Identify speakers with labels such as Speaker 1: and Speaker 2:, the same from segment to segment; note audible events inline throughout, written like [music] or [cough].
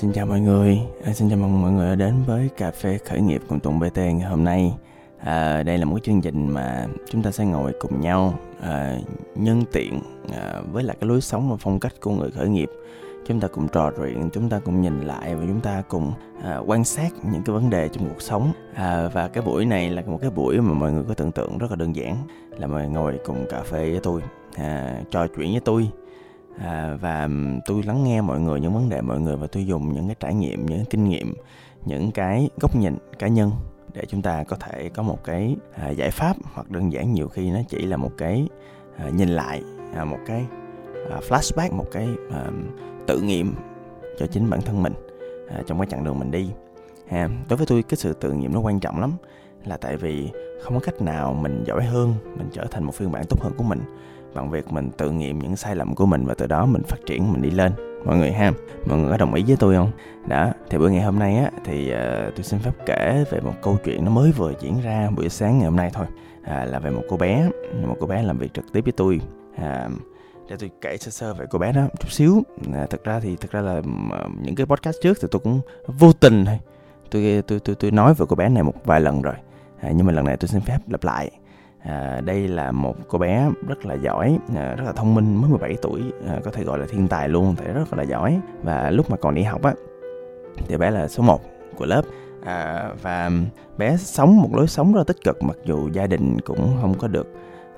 Speaker 1: xin chào mọi người, à, xin chào mừng mọi người đã đến với cà phê khởi nghiệp cùng Tùng BT ngày hôm nay. À, đây là một cái chương trình mà chúng ta sẽ ngồi cùng nhau à, nhân tiện à, với lại cái lối sống và phong cách của người khởi nghiệp. Chúng ta cùng trò chuyện, chúng ta cùng nhìn lại và chúng ta cùng à, quan sát những cái vấn đề trong cuộc sống. À, và cái buổi này là một cái buổi mà mọi người có tưởng tượng rất là đơn giản là mọi người ngồi cùng cà phê với tôi, à, trò chuyện với tôi à, và tôi lắng nghe mọi người những vấn đề mọi người và tôi dùng những cái trải nghiệm những cái kinh nghiệm những cái góc nhìn cá nhân để chúng ta có thể có một cái à, giải pháp hoặc đơn giản nhiều khi nó chỉ là một cái à, nhìn lại à, một cái à, flashback một cái à, tự nghiệm cho chính bản thân mình à, trong cái chặng đường mình đi. Ha đối với tôi cái sự tự nghiệm nó quan trọng lắm là tại vì không có cách nào mình giỏi hơn mình trở thành một phiên bản tốt hơn của mình bằng việc mình tự nghiệm những sai lầm của mình và từ đó mình phát triển mình đi lên. Mọi người ha mọi người có đồng ý với tôi không? Đó thì bữa ngày hôm nay á thì uh, tôi xin phép kể về một câu chuyện nó mới vừa diễn ra buổi sáng ngày hôm nay thôi. À, là về một cô bé một cô bé làm việc trực tiếp với tôi. À, để tôi kể sơ sơ về cô bé đó chút xíu. À, thật ra thì thật ra là ờ, những cái podcast trước thì tôi cũng vô tình thôi. Tôi tôi tôi tôi nói về cô bé này một vài lần rồi. À, nhưng mà lần này tôi xin phép lặp lại. À, đây là một cô bé rất là giỏi, à, rất là thông minh, mới 17 tuổi, à, có thể gọi là thiên tài luôn, thể rất là giỏi. Và lúc mà còn đi học á, thì bé là số 1 của lớp. À, và bé sống một lối sống rất là tích cực mặc dù gia đình cũng không có được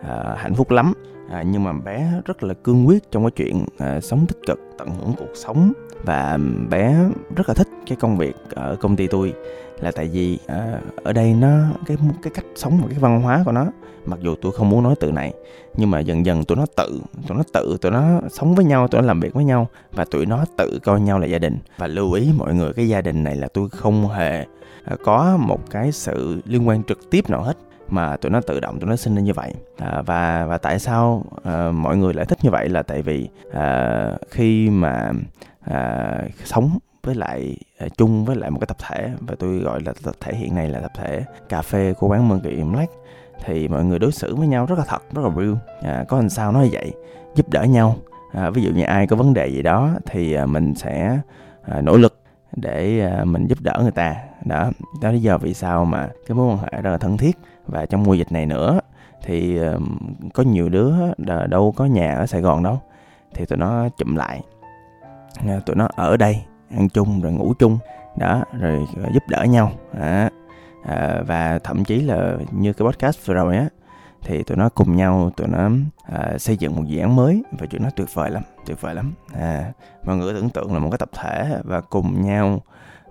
Speaker 1: à, hạnh phúc lắm à, nhưng mà bé rất là cương quyết trong cái chuyện à, sống tích cực tận hưởng cuộc sống. Và bé rất là thích cái công việc ở công ty tôi là tại vì à, ở đây nó cái cái cách sống và cái văn hóa của nó mặc dù tôi không muốn nói từ này nhưng mà dần dần tụi nó tự tụi nó tự tụi nó sống với nhau tụi nó làm việc với nhau và tụi nó tự coi nhau là gia đình. Và lưu ý mọi người cái gia đình này là tôi không hề à, có một cái sự liên quan trực tiếp nào hết mà tụi nó tự động tụi nó sinh ra như vậy. À, và và tại sao à, mọi người lại thích như vậy là tại vì à, khi mà à, sống với lại à, chung với lại một cái tập thể và tôi gọi là tập thể hiện này là tập thể cà phê của quán Kỳ Black thì mọi người đối xử với nhau rất là thật rất là real. À, có làm sao nói vậy? Giúp đỡ nhau. À, ví dụ như ai có vấn đề gì đó thì à, mình sẽ à, nỗ lực để à, mình giúp đỡ người ta. Đó đó lý do vì sao mà cái mối quan hệ rất là thân thiết và trong mùa dịch này nữa thì có nhiều đứa đâu có nhà ở Sài Gòn đâu. Thì tụi nó chụm lại. Ờ, tụi nó ở đây ăn chung rồi ngủ chung. Đó rồi ờ, giúp đỡ nhau. À, và thậm chí là như cái podcast vừa rồi á thì tụi nó cùng nhau tụi nó à, xây dựng một dự án mới và chuyện nó tuyệt vời lắm tuyệt vời lắm. À, mọi người tưởng tượng là một cái tập thể và cùng nhau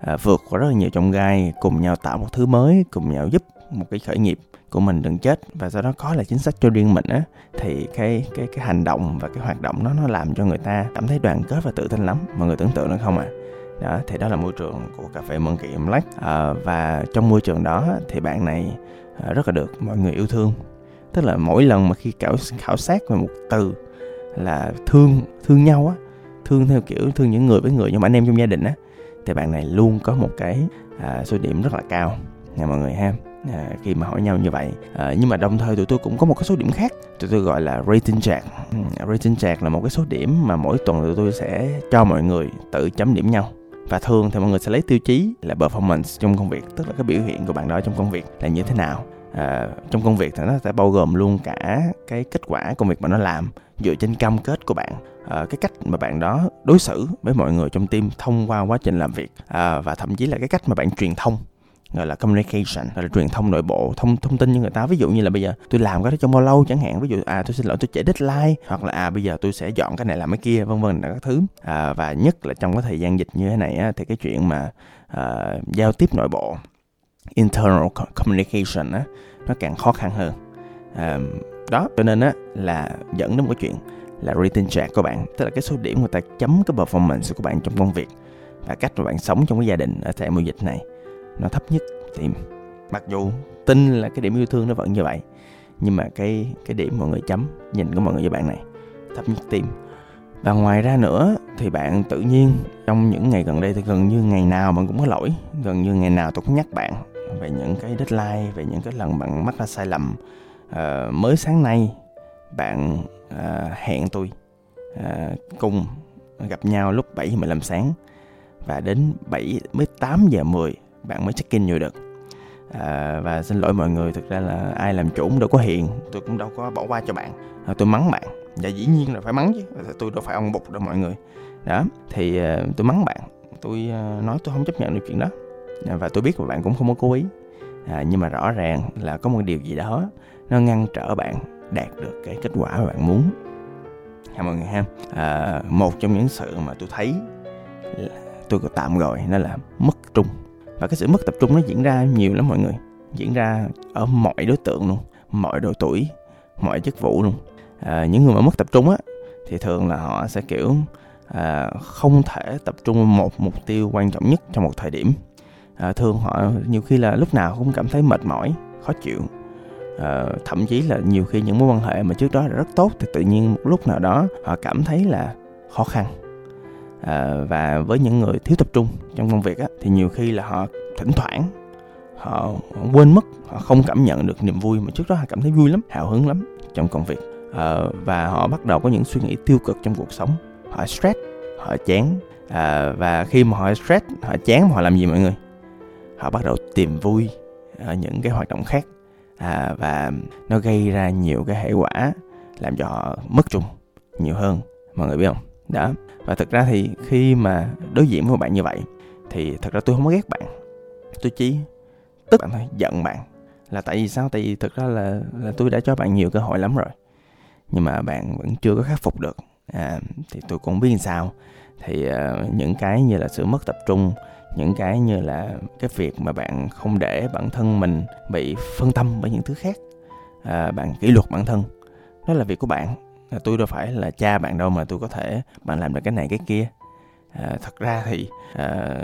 Speaker 1: à, vượt qua rất là nhiều trong gai cùng nhau tạo một thứ mới cùng nhau giúp một cái khởi nghiệp của mình đừng chết và sau đó có là chính sách cho riêng mình á thì cái cái cái hành động và cái hoạt động nó nó làm cho người ta cảm thấy đoàn kết và tự tin lắm. Mọi người tưởng tượng được không ạ? À? đó thì đó là môi trường của cà phê Monkey Black à, và trong môi trường đó thì bạn này à, rất là được mọi người yêu thương. Tức là mỗi lần mà khi khảo khảo sát về một từ là thương thương nhau á thương theo kiểu thương những người với người nhưng mà anh em trong gia đình á thì bạn này luôn có một cái à, số điểm rất là cao nha mọi người ha. À, khi mà hỏi nhau như vậy à, nhưng mà đồng thời tụi tôi cũng có một cái số điểm khác. Tụi tôi gọi là rating chart. Ừ, rating chart là một cái số điểm mà mỗi tuần tụi tôi sẽ cho mọi người tự chấm điểm nhau. Và thường thì mọi người sẽ lấy tiêu chí là performance trong công việc tức là cái biểu hiện của bạn đó trong công việc là như thế nào. À, trong công việc thì nó sẽ bao gồm luôn cả cái kết quả công việc mà nó làm dựa trên cam kết của bạn à, cái cách mà bạn đó đối xử với mọi người trong team thông qua quá trình làm việc à, và thậm chí là cái cách mà bạn truyền thông gọi là communication gọi là truyền thông nội bộ thông thông tin cho người ta. Ví dụ như là bây giờ tôi làm cái đó trong bao lâu chẳng hạn. Ví dụ à tôi xin lỗi tôi chạy deadline hoặc là à bây giờ tôi sẽ dọn cái này làm cái kia vân vân là các thứ. À, và nhất là trong cái thời gian dịch như thế này á, thì cái chuyện mà à, giao tiếp nội bộ internal communication á nó càng khó khăn hơn. À, đó cho nên á là dẫn đến một cái chuyện là rating track của bạn. Tức là cái số điểm người ta chấm cái performance của bạn trong công việc và cách mà bạn sống trong cái gia đình ở tại mùa dịch này nó thấp nhất thì mặc dù tin là cái điểm yêu thương nó vẫn như vậy nhưng mà cái cái điểm mọi người chấm nhìn của mọi người với bạn này thấp nhất tim và ngoài ra nữa thì bạn tự nhiên trong những ngày gần đây thì gần như ngày nào bạn cũng có lỗi gần như ngày nào tôi cũng nhắc bạn về những cái deadline về những cái lần bạn mắc ra sai lầm. À, mới sáng nay bạn à, hẹn tôi à, cùng gặp nhau lúc 7 giờ 15 sáng và đến 7 mới 8 giờ 10 bạn mới check in vô được. À, và xin lỗi mọi người thực ra là ai làm chủ cũng đâu có hiền tôi cũng đâu có bỏ qua cho bạn. À, tôi mắng bạn và dĩ nhiên là phải mắng chứ tôi đâu phải ông bục đâu mọi người. Đó thì à, tôi mắng bạn tôi à, nói tôi không chấp nhận được chuyện đó. À, và tôi biết là bạn cũng không có cố ý. À, nhưng mà rõ ràng là có một điều gì đó nó ngăn trở bạn đạt được cái kết quả mà bạn muốn. Ha mọi người ha. À, một trong những sự mà tôi thấy tôi có tạm gọi nó là mất trung. Và cái sự mất tập trung nó diễn ra nhiều lắm mọi người. Diễn ra ở mọi đối tượng luôn mọi độ tuổi mọi chức vụ luôn. À, những người mà mất tập trung á thì thường là họ sẽ kiểu à, không thể tập trung vào một mục tiêu quan trọng nhất trong một thời điểm. À, thường họ nhiều khi là lúc nào cũng cảm thấy mệt mỏi khó chịu à, thậm chí là nhiều khi những mối quan hệ mà trước đó là rất tốt thì tự nhiên một lúc nào đó họ cảm thấy là khó khăn. À, và với những người thiếu tập trung trong công việc á, thì nhiều khi là họ thỉnh thoảng họ, quên mất họ không cảm nhận được niềm vui mà trước đó họ cảm thấy vui lắm hào hứng lắm trong công việc. À, và họ bắt đầu có những suy nghĩ tiêu cực trong cuộc sống. Họ stress họ chán. À, và khi mà họ stress họ chán họ làm gì mọi người? Họ bắt đầu tìm vui ở những cái hoạt động khác à, và nó gây ra nhiều cái hệ quả làm cho họ mất trung nhiều hơn mọi người biết không? Đó. Và thực ra thì khi mà đối diện với bạn như vậy thì thật ra tôi không có ghét bạn. Tôi chỉ tức bạn thôi giận bạn. Là tại vì sao? Tại vì thực ra là là tôi đã cho bạn nhiều cơ hội lắm rồi nhưng mà bạn vẫn chưa có khắc phục được. À, thì tôi cũng biết làm sao. Thì uh, những cái như là sự mất tập trung những cái như là cái việc mà bạn không để bản thân mình bị phân tâm bởi những thứ khác. À, bạn kỷ luật bản thân đó là việc của bạn. À, tôi đâu phải là cha bạn đâu mà tôi có thể bạn làm được cái này cái kia. À, thật ra thì à,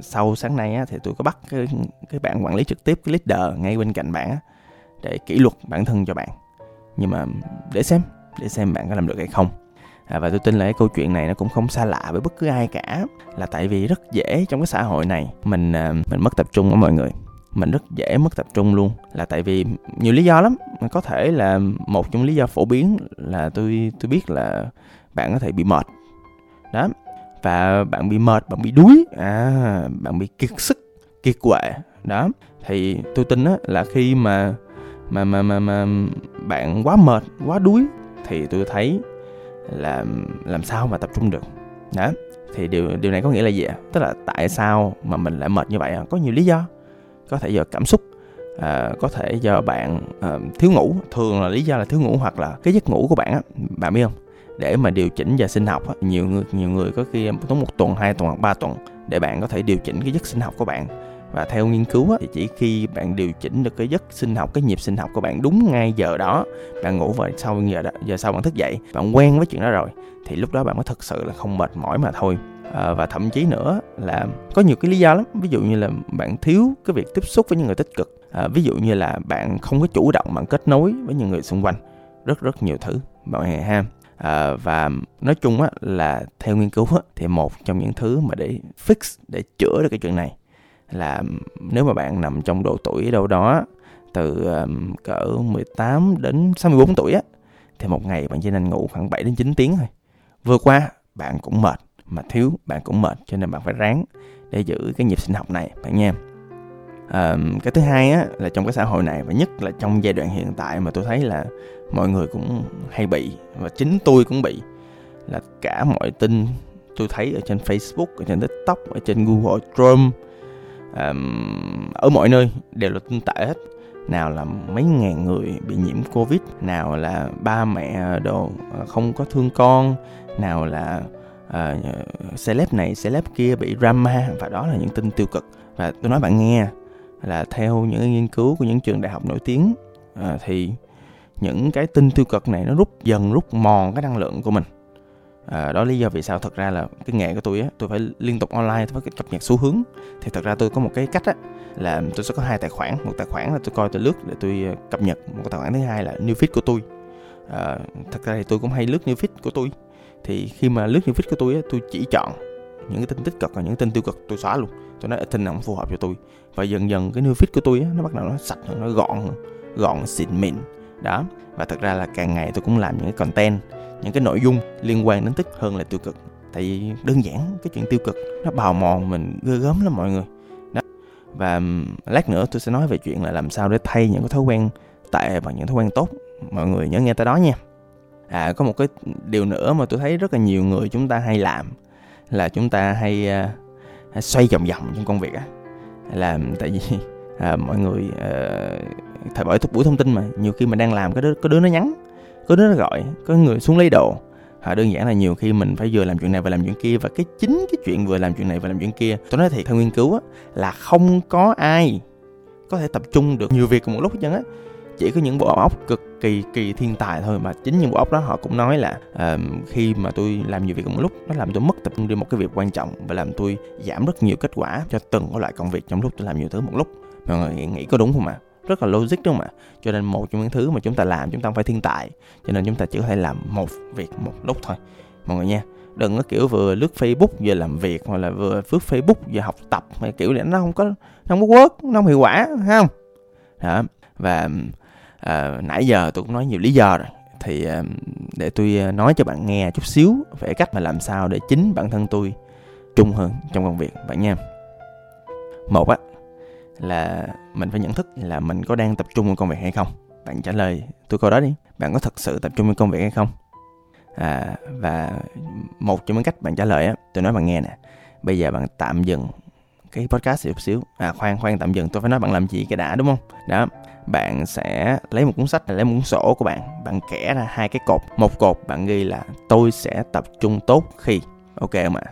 Speaker 1: sau sáng nay á, thì tôi có bắt cái cái bạn quản lý trực tiếp cái leader ngay bên cạnh bạn á, để kỷ luật bản thân cho bạn. Nhưng mà để xem để xem bạn có làm được hay không à, và tôi tin là cái câu chuyện này nó cũng không xa lạ với bất cứ ai cả. Là tại vì rất dễ trong cái xã hội này mình à, mình mất tập trung ở mọi người. Mình rất dễ mất tập trung luôn. Là tại vì nhiều lý do lắm. Có thể là một trong lý do phổ biến là tôi tôi biết là bạn có thể bị mệt. Đó. Và bạn bị mệt bạn bị đuối. À bạn bị kiệt sức kiệt quệ. Đó. Thì tôi tin á là khi mà mà mà mà mà bạn quá mệt quá đuối thì tôi thấy là làm sao mà tập trung được. Đó thì điều điều này có nghĩa là gì ạ? Tức là tại sao mà mình lại mệt như vậy có nhiều lý do. Có thể do cảm xúc à, có thể do bạn à, thiếu ngủ. Thường là lý do là thiếu ngủ hoặc là cái giấc ngủ của bạn á bạn biết không? Để mà điều chỉnh giờ sinh học á, nhiều người nhiều người có khi tốn một tuần hai tuần hoặc ba tuần để bạn có thể điều chỉnh cái giấc sinh học của bạn và theo nghiên cứu á, thì chỉ khi bạn điều chỉnh được cái giấc sinh học cái nhịp sinh học của bạn đúng ngay giờ đó bạn ngủ vào sau giờ đó, giờ sau bạn thức dậy bạn quen với chuyện đó rồi thì lúc đó bạn mới thực sự là không mệt mỏi mà thôi. À, và thậm chí nữa là có nhiều cái lý do lắm ví dụ như là bạn thiếu cái việc tiếp xúc với những người tích cực. À, ví dụ như là bạn không có chủ động bạn kết nối với những người xung quanh rất rất nhiều thứ mọi người ha. À, và nói chung á là theo nghiên cứu á, thì một trong những thứ mà để fix để chữa được cái chuyện này là nếu mà bạn nằm trong độ tuổi đâu đó từ um, cỡ 18 đến 64 tuổi á thì một ngày bạn chỉ nên ngủ khoảng 7 đến 9 tiếng thôi. Vừa qua bạn cũng mệt mà thiếu bạn cũng mệt cho nên bạn phải ráng để giữ cái nhịp sinh học này bạn nha. À, cái thứ hai á là trong cái xã hội này và nhất là trong giai đoạn hiện tại mà tôi thấy là mọi người cũng hay bị và chính tôi cũng bị là cả mọi tin tôi thấy ở trên Facebook, ở trên TikTok, ở trên Google Chrome um, ở mọi nơi đều là tin tệ hết. Nào là mấy ngàn người bị nhiễm covid nào là ba mẹ đồ ờ, không có thương con nào là ờ, uh, celeb này celeb kia bị drama và đó là những tin tiêu cực. Và tôi nói bạn nghe là theo những nghiên cứu của những trường đại học nổi tiếng uh, thì những cái tin tiêu cực này nó rút dần rút mòn cái năng lượng của mình à, đó lý do vì sao thật ra là cái nghề của tôi á tôi phải liên tục online tôi phải cập nhật xu hướng. Thì thật ra tôi có một cái cách á là tôi sẽ có hai tài khoản. Một tài khoản là tôi coi tôi lướt để tôi ờ, cập nhật. Một tài khoản thứ hai là new feed của tôi. À, thật ra thì tôi cũng hay lướt new feed của tôi. Thì khi mà lướt new feed của tôi á tôi chỉ chọn những cái tin tích cực và những tin tiêu cực tôi xóa luôn. Tôi nói tin nào không phù hợp cho tôi. Và dần dần cái new feed của tôi á nó bắt đầu nó sạch hơn nó gọn hơn gọn xịn mịn. Đó. Và thật ra là càng ngày tôi cũng làm những cái content những cái nội dung liên quan đến tích hơn là tiêu cực. Tại vì đơn giản cái chuyện tiêu cực nó bào mòn mình ghê gớm lắm mọi người. Đó. Và lát nữa tôi sẽ nói về chuyện là làm sao để thay những cái thói quen tệ bằng những thói quen tốt. Mọi người nhớ nghe tới đó nha. À có một cái điều nữa mà tôi thấy rất là nhiều người chúng ta hay làm là chúng ta hay, uh, xoay vòng vòng trong công việc á. Là tại vì [laughs] à, mọi người uh, thời bởi buổi thông tin mà nhiều khi mình đang làm cái đứa có đứa nó nhắn có đứa nó gọi có người xuống lấy đồ. À, đơn giản là nhiều khi mình phải vừa làm chuyện này vừa làm chuyện kia và cái chính cái chuyện vừa làm chuyện này vừa làm chuyện kia tôi nói thiệt theo nghiên cứu á, là không có ai có thể tập trung được nhiều việc cùng một lúc hết trơn á. Chỉ có những bộ óc cực kỳ kỳ thiên tài thôi mà chính những bộ óc đó họ cũng nói là uh, khi mà tôi làm nhiều việc cùng một lúc nó làm tôi mất tập trung đi một cái việc quan trọng và làm tôi giảm rất nhiều kết quả cho từng cái loại công việc trong lúc tôi làm nhiều thứ một lúc. Mọi người nghĩ có đúng không ạ? Rất là logic đúng không ạ? Cho nên một trong những thứ mà chúng ta làm chúng ta không phải thiên tài. Cho nên chúng ta chỉ có thể làm một việc một lúc thôi. Mọi người nha đừng có kiểu vừa lướt facebook vừa làm việc hoặc là vừa lướt facebook vừa học tập hay kiểu này nó không có nó không có work nó không hiệu quả không? Đó và à, nãy giờ tôi cũng nói nhiều lý do rồi. Thì à, để tôi à, nói cho bạn nghe chút xíu về cách mà làm sao để chính bản thân tôi trung hơn trong công việc bạn nha. Một á là mình phải nhận thức là mình có đang tập trung vào công việc hay không. Bạn trả lời tôi câu đó đi. Bạn có thật sự tập trung vào công việc hay không? À, và một trong những cách bạn trả lời á tôi nói bạn nghe nè. Bây giờ bạn tạm dừng cái podcast chút xíu. À khoan khoan tạm dừng. Tôi phải nói bạn làm gì cái đã đúng không? Đó bạn sẽ lấy một cuốn sách lấy một cuốn sổ của bạn bạn kẻ ra hai cái cột. Một cột bạn ghi là tôi sẽ tập trung tốt khi ok không ạ?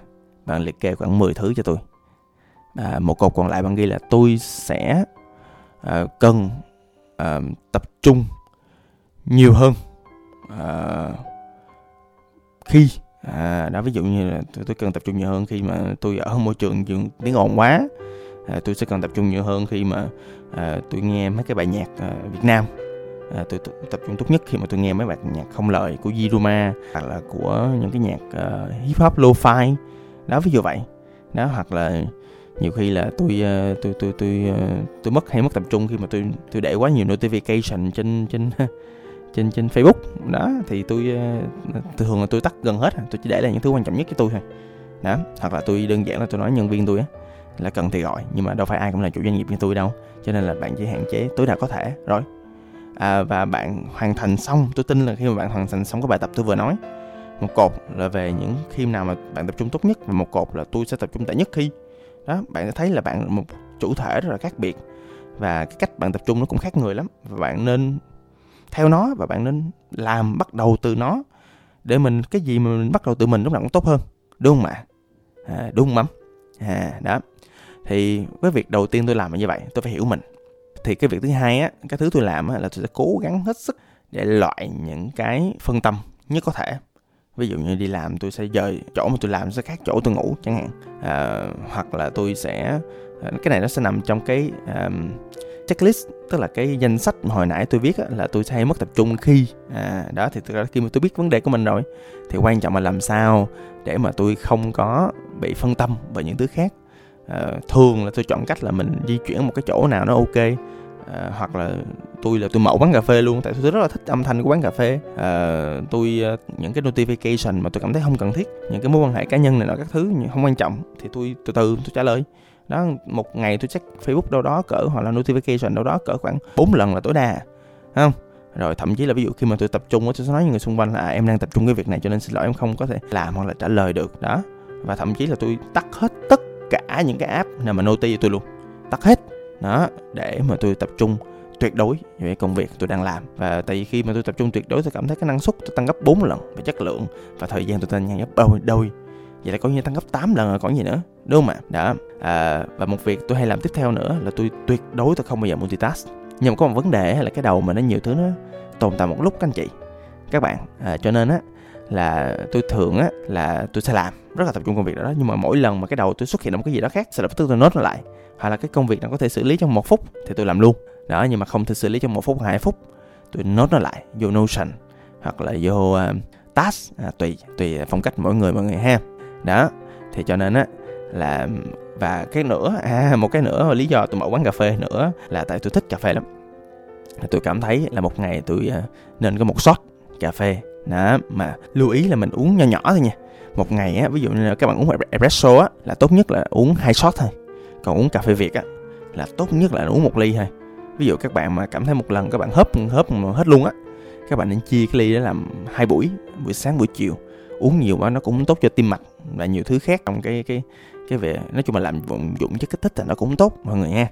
Speaker 1: Bạn liệt kê khoảng 10 thứ cho tôi à, một cột còn lại bạn ghi là tôi sẽ à, cần à, tập trung nhiều hơn. À, khi à, đó ví dụ như là tôi, tôi cần tập trung nhiều hơn khi mà tôi ở môi trường tiếng ồn quá. À, tôi sẽ cần tập trung nhiều hơn khi mà à, tôi nghe mấy cái bài nhạc à, Việt Nam. À, tôi, tôi tập trung tốt nhất khi mà tôi nghe mấy bài nhạc không lời của Yiruma hoặc là của những cái nhạc uh, hip hop lo-fi. Đó ví dụ vậy. Đó hoặc là nhiều khi là tôi ờ, tôi tôi tôi tôi tôi mất hay mất tập trung khi mà tôi tôi để quá nhiều notification trên trên [laughs] trên trên Facebook. Đó thì tôi ờ, thường là tôi tắt gần hết à, tôi chỉ để là những thứ quan trọng nhất cho tôi thôi. Đó hoặc là tôi đơn giản là tôi nói nhân viên tôi á là cần thì gọi nhưng mà đâu phải ai cũng là chủ doanh nghiệp như tôi đâu cho nên là bạn chỉ hạn chế tối đa có thể rồi. À, và bạn hoàn thành xong tôi tin là khi mà bạn hoàn thành xong cái bài tập tôi vừa nói một cột là về những khi nào mà bạn tập trung tốt nhất và một cột là tôi sẽ tập trung tệ nhất khi đó bạn sẽ thấy là bạn một chủ thể rất là khác biệt và cái cách bạn tập trung nó cũng khác người lắm. Và bạn nên theo nó và bạn nên làm bắt đầu từ nó để mình cái gì mà mình bắt đầu từ mình lúc nào cũng tốt hơn đúng không ạ? À, đúng không mắm? À đó. Thì cái việc đầu tiên tôi làm là như vậy tôi phải hiểu mình. Thì cái việc thứ hai á cái thứ tôi làm á, là tôi sẽ cố gắng hết sức để loại những cái phân tâm nhất có thể ví dụ như đi làm tôi sẽ dời chỗ mà tôi làm sẽ khác chỗ tôi ngủ chẳng hạn. À, hoặc là tôi sẽ à, cái này nó sẽ nằm trong cái um, checklist tức là cái danh sách mà hồi nãy tôi viết á, là tôi hay mất tập trung khi à, đó thì thực ra khi mà tôi biết vấn đề của mình rồi thì quan trọng là làm sao để mà tôi không có bị phân tâm bởi những thứ khác. À, thường là tôi chọn cách là mình di chuyển một cái chỗ nào nó ok à, hoặc là tôi là tôi mẫu quán cà phê luôn tại tôi rất là thích âm thanh của quán cà phê. À, tôi ờ, những cái notification mà tôi cảm thấy không cần thiết những cái mối quan hệ cá nhân này nọ các thứ không quan trọng thì tôi từ từ tôi trả lời. Đó một ngày tôi check facebook đâu đó cỡ hoặc là notification đâu đó cỡ khoảng 4 lần là tối đa không? Rồi thậm chí là ví dụ khi mà tôi tập trung tôi sẽ nói với người xung quanh là à, em đang tập trung cái việc này cho nên xin lỗi em không có thể làm hoặc là trả lời được. Đó và thậm chí là tôi tắt hết tất cả những cái app nào mà noti tôi luôn tắt hết đó để mà tôi tập trung tuyệt đối về công việc tôi đang làm. Và tại vì khi mà tôi tập trung tuyệt đối tôi cảm thấy cái năng suất tôi tăng gấp 4 lần về chất lượng và thời gian tôi tăng nhanh gấp đôi đôi. Vậy là có như tăng gấp 8 lần rồi còn gì nữa đúng không ạ? Đó à, và một việc tôi hay làm tiếp theo nữa là tôi tuyệt đối tôi không bao giờ multitask. Nhưng mà có một vấn đề là cái đầu mà nó nhiều thứ nó tồn tại một lúc các anh chị các bạn. À, cho nên á là tôi thường á là tôi sẽ làm rất là tập trung công việc đó nhưng mà mỗi lần mà cái đầu tôi xuất hiện một cái gì đó khác sẽ lập tức tôi nốt nó lại. Hoặc là cái công việc nào có thể xử lý trong một phút thì tôi làm luôn. Đó nhưng mà không thể xử lý trong một phút hai phút. Tôi nốt nó lại vô notion hoặc là vô uh, task à, tùy tùy phong cách mỗi người mọi người ha. Đó thì cho nên á là và cái nữa à một cái nữa lý do tôi mở quán cà phê nữa là tại tôi thích cà phê lắm. Tôi cảm thấy là một ngày tôi uh, nên có một shot cà phê đó mà lưu ý là mình uống nho nhỏ thôi nha. Một ngày á ví dụ như là các bạn uống e- espresso á là tốt nhất là uống hai shot thôi. Còn uống cà phê việt á là tốt nhất là uống một ly thôi. Ví dụ các bạn mà cảm thấy một lần các bạn hớp hớp hết luôn á các bạn nên chia cái ly đó làm hai buổi buổi sáng buổi chiều. Uống nhiều quá nó cũng tốt cho tim mạch và nhiều thứ khác trong cái cái cái về nói chung là làm dụng dụng chất kích thích thì nó cũng tốt mọi người nha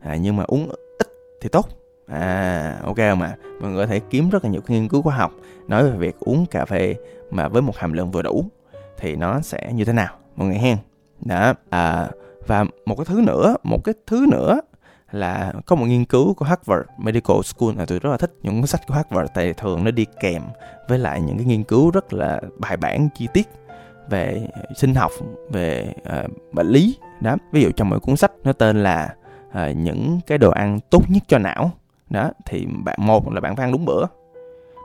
Speaker 1: à, nhưng mà uống ít thì tốt à ok mà mọi người có thể kiếm rất là nhiều nghiên cứu khoa học nói về việc uống cà phê mà với một hàm lượng vừa đủ thì nó sẽ như thế nào mọi người hen? Đó à, và một cái thứ nữa một cái thứ nữa là có một nghiên cứu của Harvard Medical School là tôi rất là thích những cuốn sách của Harvard tại thường nó đi kèm với lại những cái nghiên cứu rất là bài bản chi tiết về sinh học về uh, bệnh lý. Đó ví dụ trong mỗi cuốn sách nó tên là uh, những cái đồ ăn tốt nhất cho não đó thì bạn một là bạn phải ăn đúng bữa.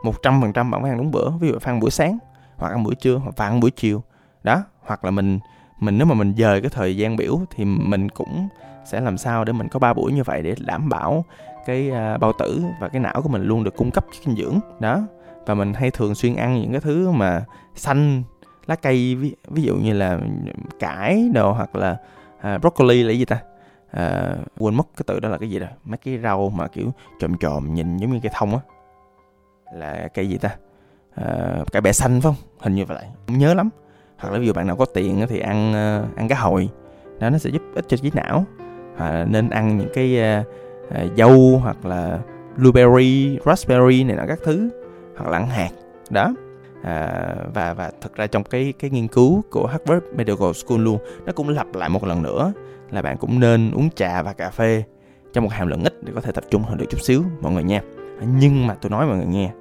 Speaker 1: Một trăm phần trăm bạn phải ăn đúng bữa ví dụ phải ăn buổi sáng hoặc ăn buổi trưa hoặc ăn buổi chiều. Đó hoặc là mình mình nếu mà mình dời cái thời gian biểu thì mình cũng sẽ làm sao để mình có ba buổi như vậy để đảm bảo cái uh, bao tử và cái não của mình luôn được cung cấp chất dinh dưỡng. Đó và mình hay thường xuyên ăn những cái thứ mà xanh lá cây ví, ví dụ như là cải đồ hoặc là uh, broccoli là gì ta? Uh, quên mất cái từ đó là cái gì rồi mấy cái rau mà kiểu trộm trộm nhìn giống như cây thông á. Là cây gì ta? Uh, cải bẹ xanh phải không? Hình như vậy. Không nhớ lắm. Hoặc là ví dụ bạn nào có tiền thì ăn uh, ăn cá hồi. Đó nó sẽ giúp ích cho trí não. À, nên ăn những cái uh, uh, dâu hoặc là blueberry raspberry này nọ các thứ. Hoặc là ăn hạt. Đó à, và và thực ra trong cái cái nghiên cứu của Harvard Medical School luôn nó cũng lặp lại một lần nữa là bạn cũng nên uống trà và cà phê trong một hàm lượng ít để có thể tập trung hơn được chút xíu mọi người nha. Nhưng mà tôi nói mọi người nghe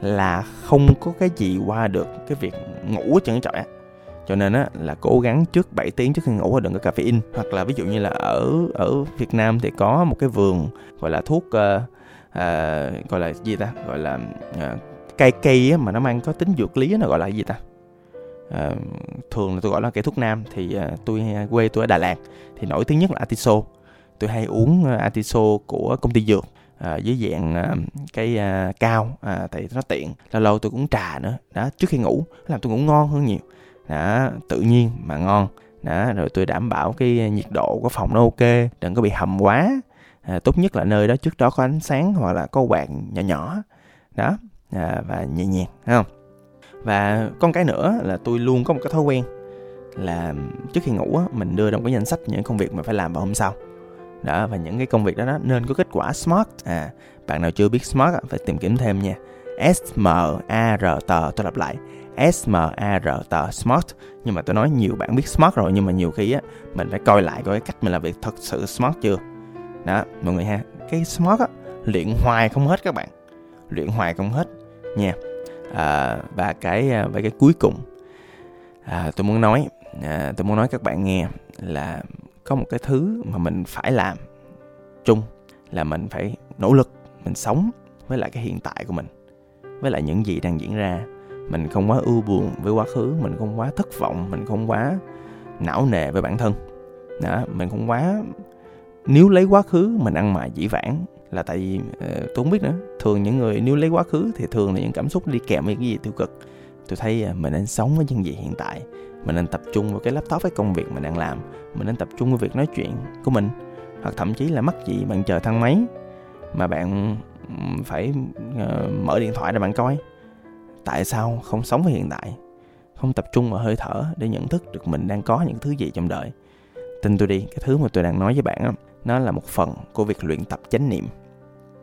Speaker 1: là không có cái gì qua được cái việc ngủ ở chân trọi cho nên á là cố gắng trước 7 tiếng trước khi ngủ đừng có caffeine. Hoặc là ví dụ như là ở ở Việt Nam thì có một cái vườn gọi là thuốc uh, uh, gọi là gì ta? Gọi là uh, cây cây á, mà nó mang có tính dược lý nó gọi là gì ta? À, thường là tôi gọi là cây thuốc nam. Thì à, tôi quê tôi ở Đà Lạt thì nổi tiếng nhất là atiso. Tôi hay uống ờ, atiso của công ty dược à, dưới dạng à, cái à, cao à, tại nó tiện. Lâu lâu tôi cũng trà nữa. Đó trước khi ngủ làm tôi ngủ ngon hơn nhiều. Đó tự nhiên mà ngon. Đó rồi tôi đảm bảo cái nhiệt độ của phòng nó ok đừng có bị hầm quá. À, tốt nhất là nơi đó trước đó có ánh sáng hoặc là có quạt nhỏ nhỏ. Đó à, và nhẹ nhàng thấy không? Và con cái nữa là tôi luôn có một cái thói quen là trước khi ngủ á, mình đưa trong cái danh sách những công việc mà phải làm vào hôm sau. Đó và những cái công việc đó, đó nên có kết quả smart. À bạn nào chưa biết smart á, phải tìm kiếm thêm nha. S M A R T tôi lặp lại. S M A R T smart. Nhưng mà tôi nói nhiều bạn biết smart rồi nhưng mà nhiều khi á mình phải coi lại coi cái cách mình làm việc thật sự smart chưa? Đó mọi người ha. Cái smart á luyện hoài không hết các bạn luyện hoài không hết nha. À, và cái à, và cái cuối cùng à, tôi muốn nói à, tôi muốn nói các bạn nghe là có một cái thứ mà mình phải làm chung là mình phải nỗ lực mình sống với lại cái hiện tại của mình với lại những gì đang diễn ra. Mình không quá ưu buồn với quá khứ mình không quá thất vọng mình không quá não nề với bản thân. Đó mình không quá nếu lấy quá khứ mình ăn mài dĩ vãng là tại vì ờ, uh, tôi không biết nữa. Thường những người nếu lấy quá khứ thì thường là những cảm xúc đi kèm với cái gì tiêu cực. Tôi thấy uh, mình nên sống với những gì hiện tại. Mình nên tập trung vào cái laptop với công việc mình đang làm. Mình nên tập trung vào việc nói chuyện của mình. Hoặc thậm chí là mắc gì bạn chờ thang máy mà bạn phải uh, mở điện thoại ra bạn coi. Tại sao không sống với hiện tại? Không tập trung vào hơi thở để nhận thức được mình đang có những thứ gì trong đời? Tin tôi đi cái thứ mà tôi đang nói với bạn á nó là một phần của việc luyện tập chánh niệm.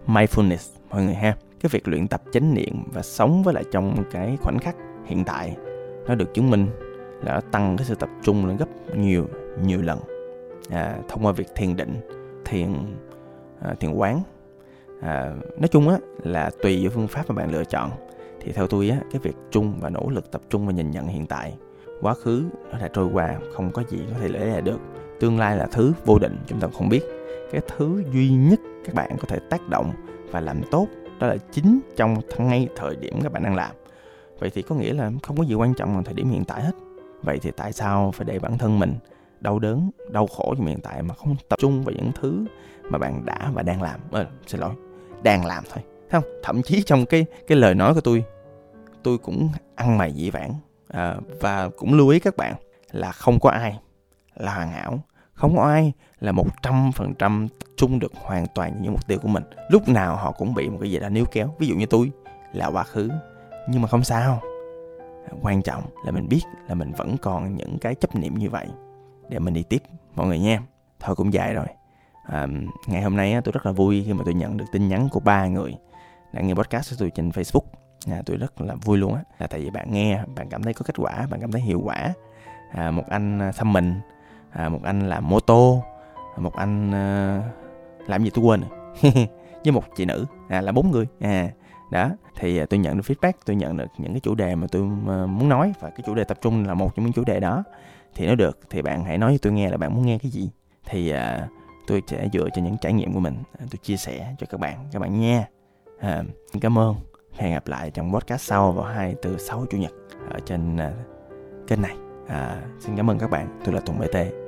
Speaker 1: Mindfulness mọi người ha. Cái việc luyện tập chánh niệm và sống với lại trong cái khoảnh khắc hiện tại nó được chứng minh là nó tăng cái sự tập trung lên gấp nhiều nhiều lần. À, thông qua việc thiền định thiền à, thiền quán. À, nói chung á là tùy vào phương pháp mà bạn lựa chọn. Thì theo tôi á cái việc chung và nỗ lực tập trung và nhìn nhận hiện tại quá khứ nó đã trôi qua không có gì có thể lấy lại được tương lai là thứ vô định chúng ta không biết. Cái thứ duy nhất các bạn có thể tác động và làm tốt đó là chính trong ngay thời điểm các bạn đang làm. Vậy thì có nghĩa là không có gì quan trọng bằng thời điểm hiện tại hết. Vậy thì tại sao phải để bản thân mình đau đớn đau khổ trong hiện tại mà không tập trung vào những thứ mà bạn đã và đang làm? À, xin lỗi đang làm thôi. Thấy không? Thậm chí trong cái cái lời nói của tôi tôi cũng ăn mày dĩ vãng. À, và cũng lưu ý các bạn là không có ai là hoàn hảo. Không có ai là một trăm phần trăm chung được hoàn toàn những mục tiêu của mình. Lúc nào họ cũng bị một cái gì đó níu kéo. Ví dụ như tôi là quá khứ. Nhưng mà không sao. Quan trọng là mình biết là mình vẫn còn những cái chấp niệm như vậy để mình đi tiếp mọi người nha. Thôi cũng dài rồi. À, ngày hôm nay tôi rất là vui khi mà tôi nhận được tin nhắn của ba người đã nghe podcast của tôi trên Facebook. À, tôi rất là vui luôn á. Là tại vì bạn nghe bạn cảm thấy có kết quả bạn cảm thấy hiệu quả. À, một anh à, thăm mình à, một anh làm mô tô một anh uh, làm gì tôi quên rồi. [laughs] Với một chị nữ à, là bốn người. À đó thì uh, tôi nhận được feedback tôi nhận được những cái chủ đề mà tôi uh, muốn nói và cái chủ đề tập trung là một trong những chủ đề đó. Thì nó được thì bạn hãy nói cho tôi nghe là bạn muốn nghe cái gì. Thì uh, tôi sẽ dựa trên những trải nghiệm của mình à, tôi chia sẻ cho các bạn các bạn nha à, cảm ơn. Hẹn gặp lại trong podcast sau vào hai từ sáu chủ nhật ở trên uh, kênh này. À, xin cảm ơn các bạn. Tôi là tùng bt